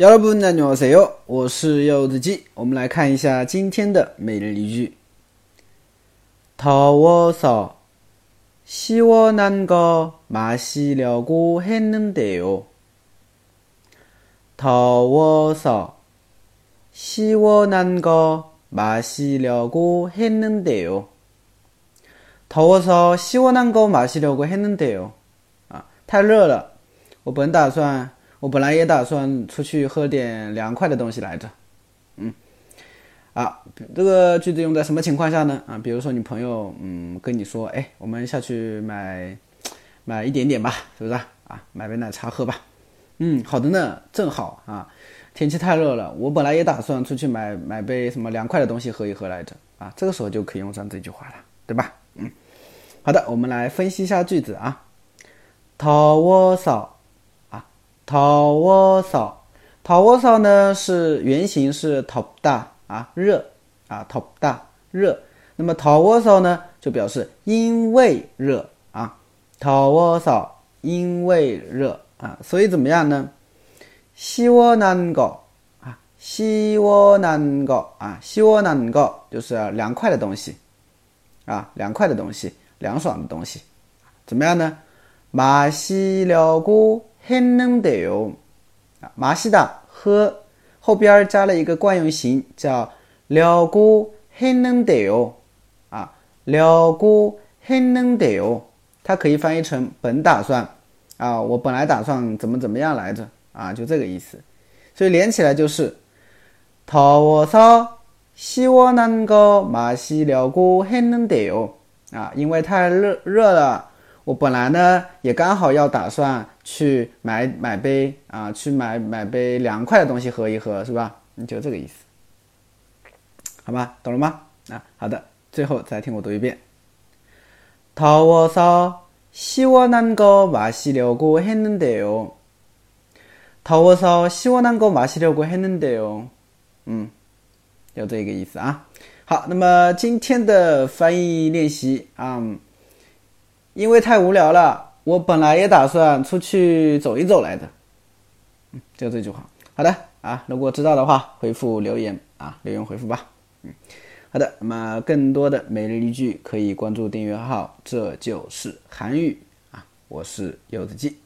여러분 안녕하세요. 我是柚子鸡。我们来看一下今天的每日例句。더워서 시원한 거 마시려고 했는데요. 더워서 시원한 거 마시려고 했는데요. 더워서 시원한 거 마시려고 했는데요. 啊，太热了，我本打算， 我本来也打算出去喝点凉快的东西来着。嗯，啊，这个句子用在什么情况下呢？啊，比如说你朋友嗯跟你说，哎，我们下去买买一点点吧，是不是啊？啊，买杯奶茶喝吧。嗯，好的呢，正好啊，天气太热了，我本来也打算出去买买杯什么凉快的东西喝一喝来着。啊，这个时候就可以用上这句话了，对吧？嗯，好的，我们来分析一下句子啊。陶我少。桃窝烧，桃窝烧呢是原型是 top 大啊，热啊，top 大热，那么桃窝烧呢，就表示因为热啊，桃窝烧因为热啊，所以怎么样呢？西窝难搞啊，西窝难搞啊，西窝难搞就是凉快的东西啊，凉快的东西，凉爽的东西，怎么样呢？马西了菇。했는데 요， 啊，마시다喝，后边加了一个惯用型，叫려고했는데 요， 啊，려고했는데 요， 它可以翻译成本打算，啊，我本来打算怎么怎么样来着。啊，就这个意思，所以连起来就是더워서시원한거마시려고했는데 요。 啊，因为太热热了， 我本来呢也刚好要打算去买买杯啊，去买买杯凉快的东西喝一喝，是吧？你就这个意思，好吧？懂了吗？啊，好的，最后再听我读一遍。더워서시원한거마시려고했는데 요。 더워서시원한거마시려고했는데 요， 嗯，有这个意思啊。好，那么今天的翻译练习啊， 因为太无聊了，我本来也打算出去走一走来的，嗯，就这句话。好的啊，如果知道的话，回复留言啊，留言回复吧。嗯，好的，那么更多的每日一句可以关注订阅号，这就是韩语啊，我是柚子鸡。